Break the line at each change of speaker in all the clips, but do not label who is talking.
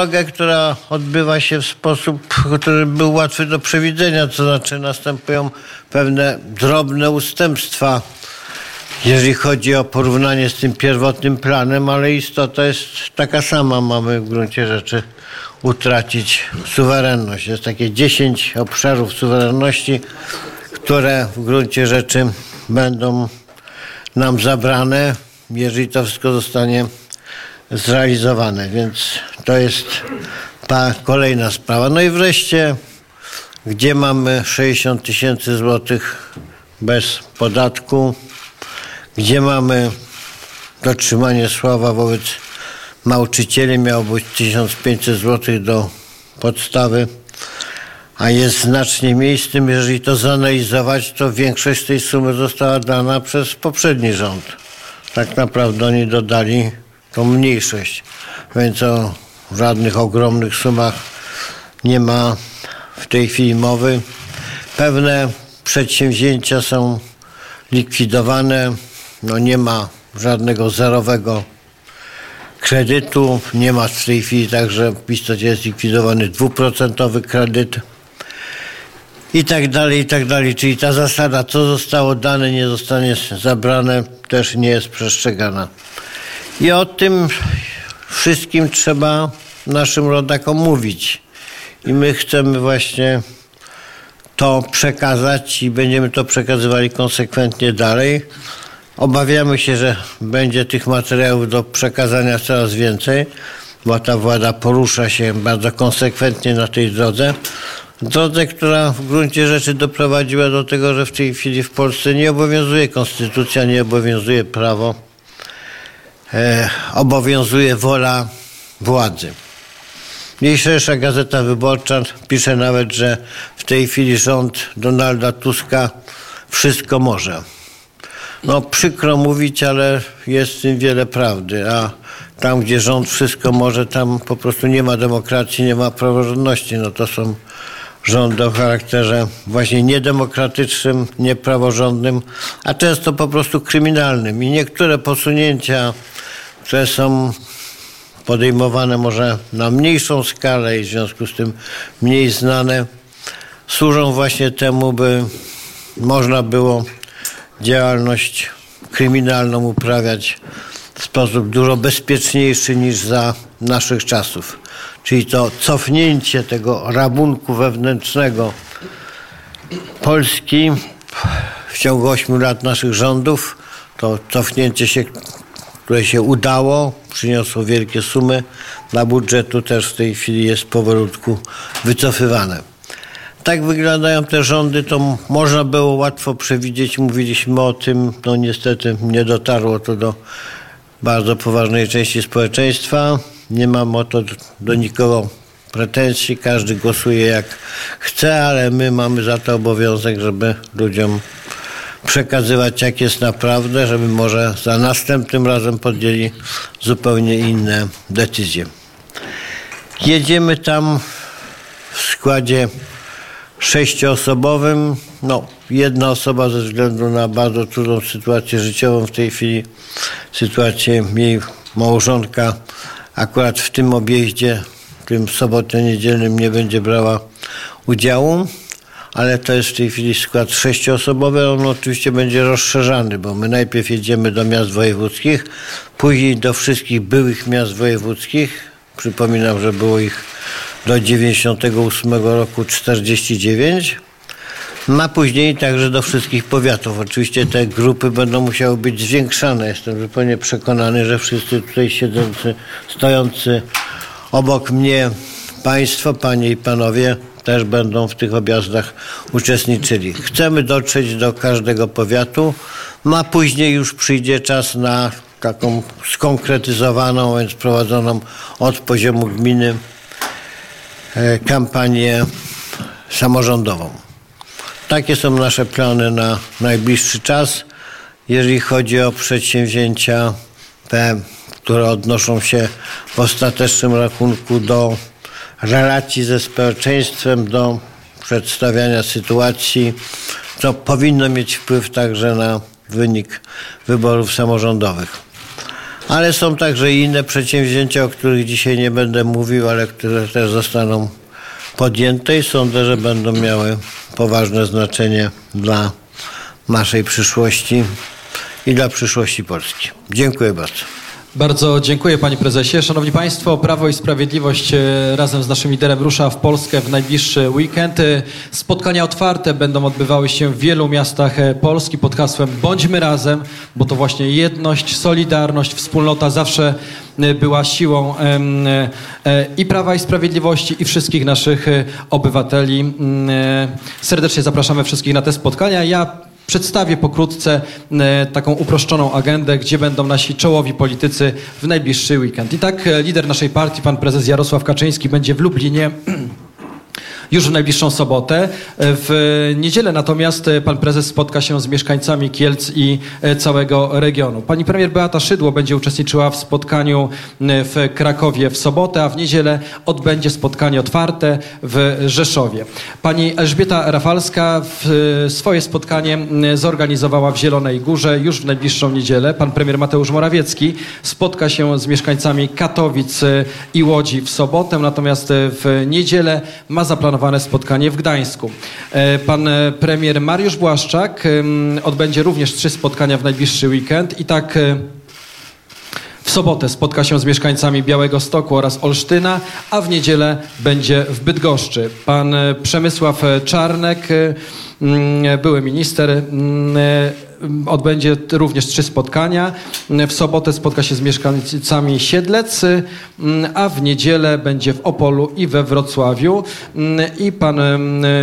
drogę, która odbywa się w sposób, który był łatwy do przewidzenia, to znaczy następują pewne drobne ustępstwa, jeżeli chodzi o porównanie z tym pierwotnym planem, ale istota jest taka sama. Mamy w gruncie rzeczy utracić suwerenność. Jest takie 10 obszarów suwerenności, które w gruncie rzeczy będą nam zabrane, jeżeli to wszystko zostanie zrealizowane. Więc to jest ta kolejna sprawa. No i wreszcie, gdzie mamy 60 tysięcy złotych bez podatku, gdzie mamy dotrzymanie słowa wobec nauczycieli, miało być 1500 złotych do podstawy, a jest znacznie mniej z tym, jeżeli to zanalizować, to większość tej sumy została dana przez poprzedni rząd. Tak naprawdę oni dodali tą mniejszość, więc o żadnych ogromnych sumach nie ma w tej chwili mowy. Pewne przedsięwzięcia są likwidowane, no nie ma żadnego zerowego kredytu, nie ma w tej chwili także w istocie jest likwidowany dwuprocentowy kredyt i tak dalej, i tak dalej. Czyli ta zasada, co zostało dane, nie zostanie zabrane, też nie jest przestrzegana. I o tym wszystkim trzeba naszym rodakom mówić. I my chcemy właśnie to przekazać i będziemy to przekazywali konsekwentnie dalej. Obawiamy się, że będzie tych materiałów do przekazania coraz więcej, bo ta władza porusza się bardzo konsekwentnie na tej drodze. Drodze, która w gruncie rzeczy doprowadziła do tego, że w tej chwili w Polsce nie obowiązuje konstytucja, nie obowiązuje prawo, obowiązuje wola władzy. Dzisiejsza Gazeta Wyborcza pisze nawet, że w tej chwili rząd Donalda Tuska wszystko może. No przykro mówić, ale jest w tym wiele prawdy, a tam, gdzie rząd wszystko może, tam po prostu nie ma demokracji, nie ma praworządności. No to są rządy o charakterze właśnie niedemokratycznym, niepraworządnym, a często po prostu kryminalnym. I niektóre posunięcia, które są podejmowane może na mniejszą skalę i w związku z tym mniej znane, służą właśnie temu, by można było działalność kryminalną uprawiać w sposób dużo bezpieczniejszy niż za naszych czasów. Czyli to cofnięcie tego rabunku wewnętrznego Polski w ciągu ośmiu lat naszych rządów, to cofnięcie się, które się udało, przyniosło wielkie sumy dla budżetu, też w tej chwili jest powolutku wycofywane. Tak wyglądają te rządy, to można było łatwo przewidzieć. Mówiliśmy o tym, no niestety nie dotarło to do bardzo poważnej części społeczeństwa. Nie mam o to do nikogo pretensji, każdy głosuje jak chce, ale my mamy za to obowiązek, żeby ludziom przekazywać jak jest naprawdę, żeby może za następnym razem podjęli zupełnie inne decyzje. Jedziemy tam w składzie sześcioosobowym. No, jedna osoba ze względu na bardzo trudną sytuację życiową w tej chwili, sytuację jej małżonka, akurat w tym objeździe, w tym sobotnio-niedzielnym nie będzie brała udziału, ale to jest w tej chwili skład sześcioosobowy. On oczywiście będzie rozszerzany, bo my najpierw jedziemy do miast wojewódzkich, później do wszystkich byłych miast wojewódzkich. Przypominam, że było ich do 98 roku 49, a później także do wszystkich powiatów. Oczywiście te grupy będą musiały być zwiększane. Jestem zupełnie przekonany, że wszyscy tutaj siedzący, stojący obok mnie Państwo, Panie i Panowie też będą w tych objazdach uczestniczyli. Chcemy dotrzeć do każdego powiatu, a później już przyjdzie czas na taką skonkretyzowaną, więc prowadzoną od poziomu gminy E, kampanię samorządową. Takie są nasze plany na najbliższy czas. Jeżeli chodzi o przedsięwzięcia te, które odnoszą się w ostatecznym rachunku do relacji ze społeczeństwem, do przedstawiania sytuacji, co powinno mieć wpływ także na wynik wyborów samorządowych. Ale są także inne przedsięwzięcia, o których dzisiaj nie będę mówił, ale które też zostaną podjęte i sądzę, że będą miały poważne znaczenie dla naszej przyszłości i dla przyszłości Polski. Dziękuję bardzo.
Bardzo dziękuję panie prezesie. Szanowni państwo, Prawo i Sprawiedliwość e, razem z naszym liderem rusza w Polskę w najbliższy weekend. E, Spotkania otwarte będą odbywały się w wielu miastach e, Polski pod hasłem Bądźmy razem, bo to właśnie jedność, solidarność, wspólnota zawsze była siłą i Prawa i Sprawiedliwości i wszystkich naszych obywateli. Mm, serdecznie zapraszamy wszystkich na te spotkania. Ja Przedstawię pokrótce e, taką uproszczoną agendę, gdzie będą nasi czołowi politycy w najbliższy weekend. I tak e, lider naszej partii, pan prezes Jarosław Kaczyński, będzie w Lublinie już w najbliższą sobotę. W niedzielę natomiast pan prezes spotka się z mieszkańcami Kielc i całego regionu. Pani premier Beata Szydło będzie uczestniczyła w spotkaniu w Krakowie w sobotę, a w niedzielę odbędzie spotkanie otwarte w Rzeszowie. Pani Elżbieta Rafalska swoje spotkanie zorganizowała w Zielonej Górze już w najbliższą niedzielę. Pan premier Mateusz Morawiecki spotka się z mieszkańcami Katowic i Łodzi w sobotę, natomiast w niedzielę ma zaplanowane zaplanowane spotkanie w Gdańsku. E, pan e, premier Mariusz Błaszczak odbędzie również trzy spotkania w najbliższy weekend i tak e, w sobotę spotka się z mieszkańcami Białego Stoku oraz Olsztyna, a w niedzielę będzie w Bydgoszczy. Pan Przemysław Czarnek, były minister, odbędzie również trzy spotkania. W sobotę spotka się z mieszkańcami Siedlec, a w niedzielę będzie w Opolu i we Wrocławiu. I pan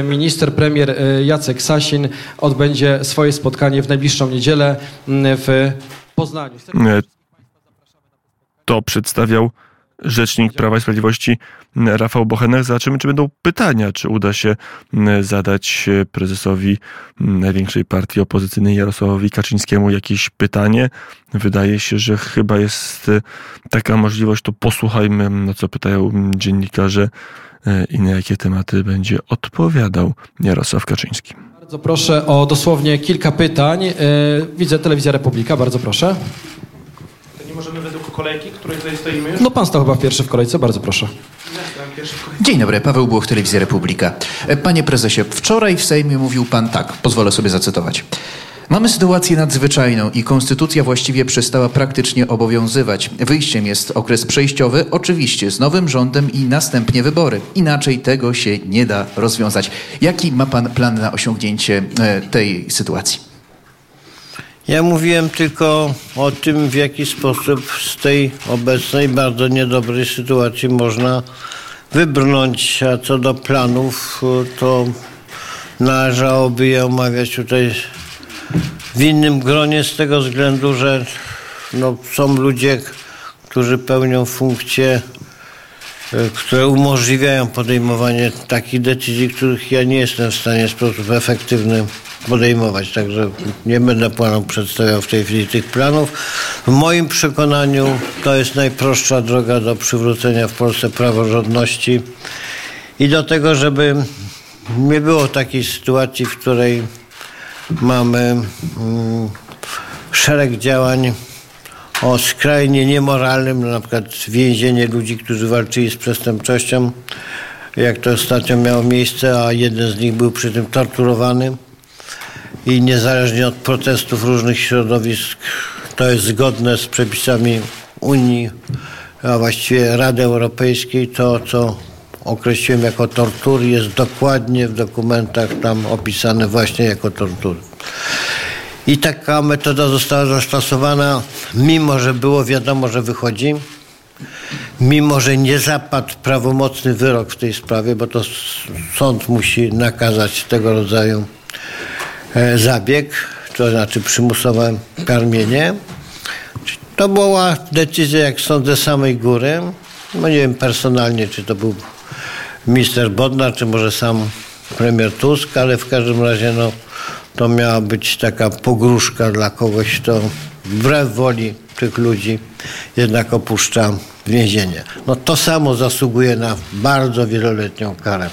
minister, premier Jacek Sasin odbędzie swoje spotkanie w najbliższą niedzielę w Poznaniu.
To przedstawiał rzecznik Prawa i Sprawiedliwości Rafał Bochenek. Zobaczymy, czy będą pytania, czy uda się zadać prezesowi największej partii opozycyjnej Jarosławowi Kaczyńskiemu jakieś pytanie. Wydaje się, że chyba jest taka możliwość, to posłuchajmy, na co pytają dziennikarze e, i na jakie tematy będzie odpowiadał Jarosław Kaczyński.
Bardzo proszę o dosłownie kilka pytań. E, widzę Telewizja Republika, bardzo proszę
możemy według kolejki, której tutaj stoimy już?
No pan stał chyba pierwszy w kolejce, bardzo proszę.
Dzień dobry, Paweł Błoch, Telewizja Republika. Panie prezesie, wczoraj w Sejmie mówił pan tak, pozwolę sobie zacytować. Mamy sytuację nadzwyczajną i konstytucja właściwie przestała praktycznie obowiązywać. Wyjściem jest okres przejściowy, oczywiście z nowym rządem i następnie wybory. Inaczej tego się nie da rozwiązać. Jaki ma pan plan na osiągnięcie e, tej sytuacji?
Ja mówiłem tylko o tym, w jaki sposób z tej obecnej, bardzo niedobrej sytuacji można wybrnąć. A co do planów, to należałoby je omawiać tutaj w innym gronie z tego względu, że no, są ludzie, którzy pełnią funkcje, e, które umożliwiają podejmowanie takich decyzji, których ja nie jestem w stanie w sposób efektywny podejmować. Także nie będę panu przedstawiał w tej chwili tych planów. W moim przekonaniu to jest najprostsza droga do przywrócenia w Polsce praworządności i do tego, żeby nie było takiej sytuacji, w której mamy mm, szereg działań o skrajnie niemoralnym, na przykład więzienie ludzi, którzy walczyli z przestępczością, jak to ostatnio miało miejsce, a jeden z nich był przy tym torturowany i niezależnie od protestów różnych środowisk to jest zgodne z przepisami Unii, a właściwie Rady Europejskiej, to co określiłem jako tortury jest dokładnie w dokumentach tam opisane właśnie jako tortury. I taka metoda została zastosowana, mimo że było wiadomo, że wychodzi, mimo że nie zapadł prawomocny wyrok w tej sprawie, bo to sąd musi nakazać tego rodzaju zabieg, to znaczy przymusowe karmienie. To była decyzja, jak sądzę, samej góry. No nie wiem personalnie, czy to był minister Bodnar, czy może sam premier Tusk, ale w każdym razie no, to miała być taka pogróżka dla kogoś, kto wbrew woli tych ludzi jednak opuszcza więzienie. No to samo zasługuje na bardzo wieloletnią karę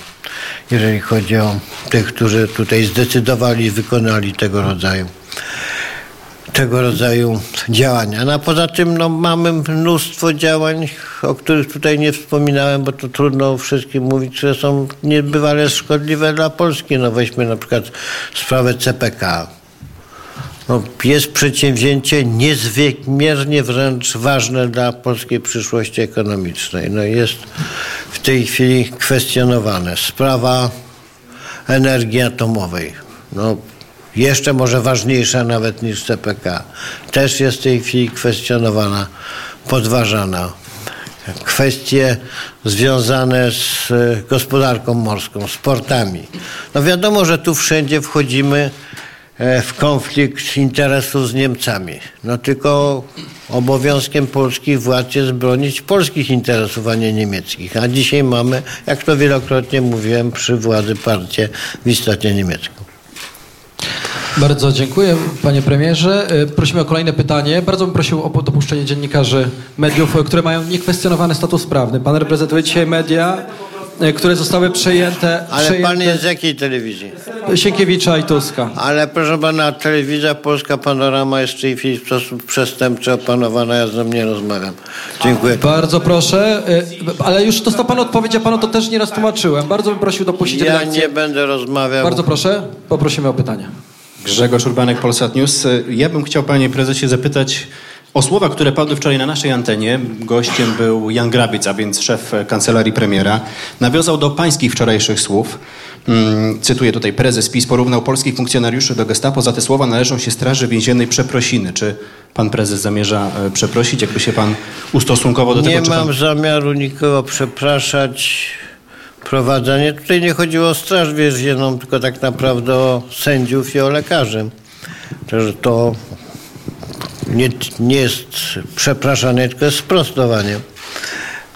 jeżeli chodzi o tych, którzy tutaj zdecydowali wykonali tego rodzaju tego rodzaju działania. No, a poza tym no, mamy mnóstwo działań, o których tutaj nie wspominałem, bo to trudno o wszystkim mówić, które są niebywale szkodliwe dla Polski. No weźmy na przykład sprawę CPK. No, jest przedsięwzięcie niezmiernie wręcz ważne dla polskiej przyszłości ekonomicznej. No, jest w tej chwili kwestionowane. Sprawa energii atomowej. No, jeszcze może ważniejsza nawet niż CPK. Też jest w tej chwili kwestionowana, podważana. Kwestie związane z e, gospodarką morską, sportami. No wiadomo, że tu wszędzie wchodzimy w konflikt interesów z Niemcami. No tylko obowiązkiem polskich władz jest bronić polskich interesów, a nie niemieckich. A dzisiaj mamy, jak to wielokrotnie mówiłem, przy władzy partię w istocie niemiecką.
Bardzo dziękuję, panie premierze. E, Prosimy o kolejne pytanie. Bardzo bym prosił o dopuszczenie dziennikarzy mediów, e, które mają niekwestionowany status prawny. Pan reprezentuje dzisiaj media, e, które zostały przejęte,
Ale
przejęte
pan jest z jakiej telewizji?
Sienkiewicza i Tuska.
Ale proszę pana, telewizja Polska Panorama jest w tej chwili w sposób przestępczy opanowana, ja z nią nie rozmawiam. Dziękuję.
Bardzo proszę, e, ale już dostał pan odpowiedź, ja panu to też nieraz tłumaczyłem. Bardzo bym prosił dopuścić
Ja
redakcję.
nie będę rozmawiał.
Bardzo proszę, poprosimy o pytania.
Grzegorz Urbanek, Polsat News. Ja bym chciał panie prezesie zapytać o słowa, które padły wczoraj na naszej antenie. Gościem był Jan Grabic, a więc szef kancelarii premiera. Nawiązał do pańskich wczorajszych słów. Mm, Cytuję tutaj, prezes PiS porównał polskich funkcjonariuszy do gestapo. Za te słowa należą się Straży Więziennej przeprosiny. Czy pan prezes zamierza e, przeprosić? Jakby się pan ustosunkował do
Nie
tego? czy
mam
pan...
zamiaru nikogo przepraszać. Prowadzenie. Tutaj nie chodziło o Straż Więzienną, tylko tak naprawdę o sędziów i o lekarzy. Także to nie, nie jest przepraszanie, tylko jest sprostowanie.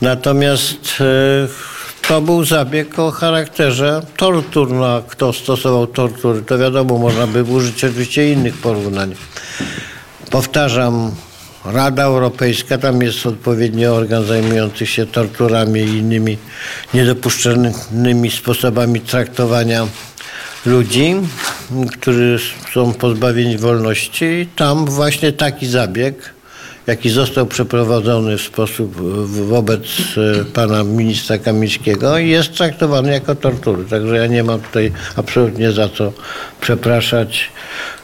Natomiast e, to był zabieg o charakterze tortur. No, a kto stosował tortury, to wiadomo, można by użyć oczywiście innych porównań. Powtarzam, Rada Europejska, tam jest odpowiedni organ zajmujący się torturami i innymi niedopuszczalnymi sposobami traktowania ludzi, którzy są pozbawieni wolności. Tam właśnie taki zabieg, jaki został przeprowadzony w sposób w- wobec e, pana ministra Kamińskiego, jest traktowany jako tortury. Także ja nie mam tutaj absolutnie za co przepraszać.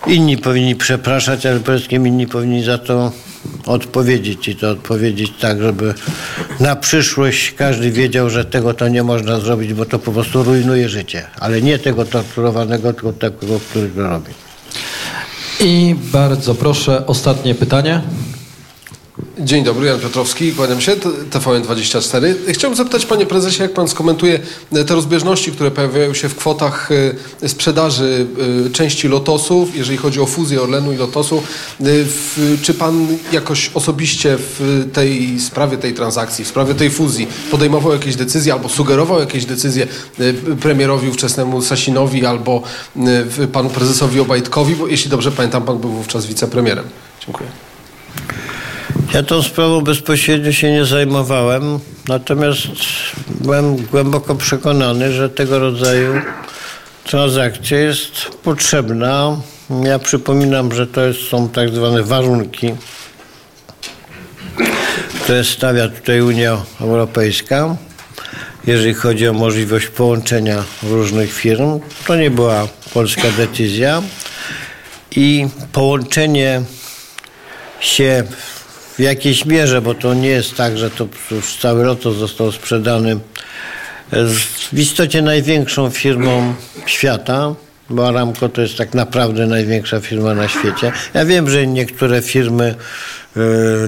Inni powinni przepraszać, ale przede wszystkim inni powinni za to odpowiedzieć i to odpowiedzieć tak, żeby na przyszłość każdy wiedział, że tego to nie można zrobić, bo to po prostu rujnuje życie. Ale nie tego torturowanego, tylko tego, który to robi.
I bardzo proszę, ostatnie pytanie.
Dzień dobry, Jan Piotrowski, kłaniam się, T- TVN24. Chciałbym zapytać panie prezesie, jak pan skomentuje te rozbieżności, które pojawiają się w kwotach e, sprzedaży e, części Lotosów, jeżeli chodzi o fuzję Orlenu i Lotosu. W- Czy pan jakoś osobiście w tej sprawie tej transakcji, w sprawie tej fuzji podejmował jakieś decyzje albo sugerował jakieś decyzje premierowi ówczesnemu Sasinowi albo panu prezesowi Obajtkowi, bo jeśli dobrze pamiętam, pan był wówczas wicepremierem. Dziękuję.
Ja tą sprawą bezpośrednio się nie zajmowałem, natomiast byłem głęboko przekonany, że tego rodzaju transakcja jest potrzebna. Ja przypominam, że to są tak zwane warunki, które stawia tutaj Unia Europejska, jeżeli chodzi o możliwość połączenia różnych firm. To nie była polska decyzja i połączenie się w jakiejś mierze, bo to nie jest tak, że to już cały lotos został sprzedany z w istocie największą firmą świata, bo Aramco to jest tak naprawdę największa firma na świecie. Ja wiem, że niektóre firmy, yy,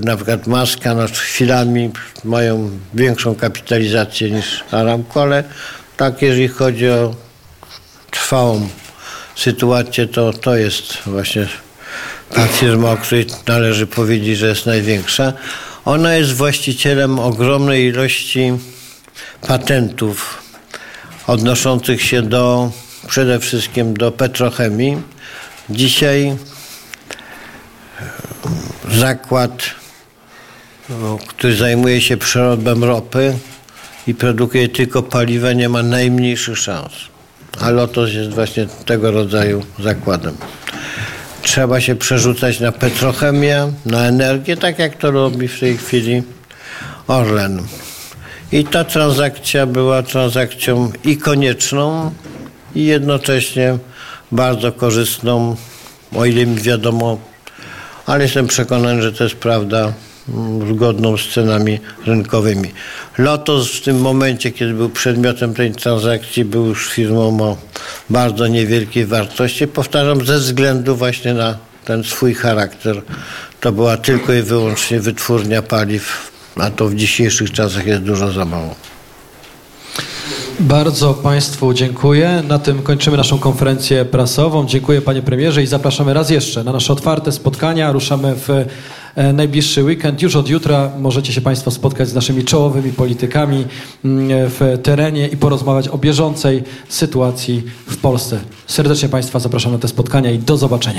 na przykład Maska, no, chwilami mają większą kapitalizację niż Aramco, ale tak, jeżeli chodzi o trwałą sytuację, to to jest właśnie ta firma, o której należy powiedzieć, że jest największa. Ona jest właścicielem ogromnej ilości patentów odnoszących się do przede wszystkim do petrochemii. Dzisiaj e, zakład, no, który zajmuje się przerobem ropy i produkuje tylko paliwa, nie ma najmniejszych szans. A Lotos jest właśnie tego rodzaju zakładem. Trzeba się przerzucać na petrochemię, na energię, tak jak to robi w tej chwili Orlen. I ta transakcja była transakcją i konieczną, i jednocześnie bardzo korzystną, o ile mi wiadomo, ale jestem przekonany, że to jest prawda zgodną z cenami rynkowymi. Lotos w tym momencie, kiedy był przedmiotem tej transakcji, był już firmą o bardzo niewielkiej wartości. Powtarzam, ze względu właśnie na ten swój charakter. To była tylko i wyłącznie wytwórnia paliw, a to w dzisiejszych czasach jest dużo za mało.
Bardzo Państwu dziękuję. Na tym kończymy naszą konferencję prasową. Dziękuję Panie Premierze i zapraszamy raz jeszcze na nasze otwarte spotkania. Ruszamy w najbliższy weekend. Już od jutra możecie się Państwo spotkać z naszymi czołowymi politykami mm, w terenie i porozmawiać o bieżącej sytuacji w Polsce. Serdecznie Państwa zapraszam na te spotkania i do zobaczenia.